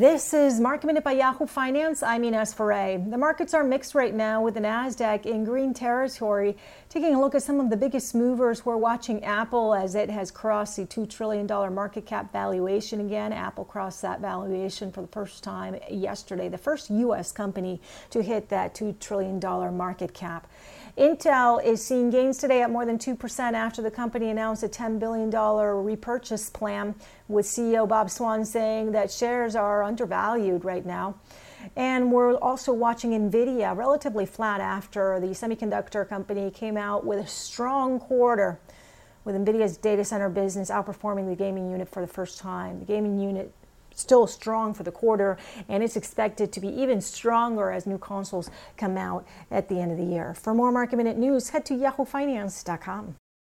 This is Market Minute by Yahoo Finance. I'm Ines Ferre. The markets are mixed right now with the Nasdaq in green territory. Taking a look at some of the biggest movers, we're watching Apple as it has crossed the $2 trillion market cap valuation again. Apple crossed that valuation for the first time yesterday, the first U.S. company to hit that $2 trillion market cap. Intel is seeing gains today at more than 2% after the company announced a $10 billion repurchase plan, with CEO Bob Swan saying that shares are undervalued right now. And we're also watching NVIDIA relatively flat after the semiconductor company came out with a strong quarter, with NVIDIA's data center business outperforming the gaming unit for the first time. The gaming unit still strong for the quarter, and it's expected to be even stronger as new consoles come out at the end of the year. For more market minute news, head to yahoofinance.com.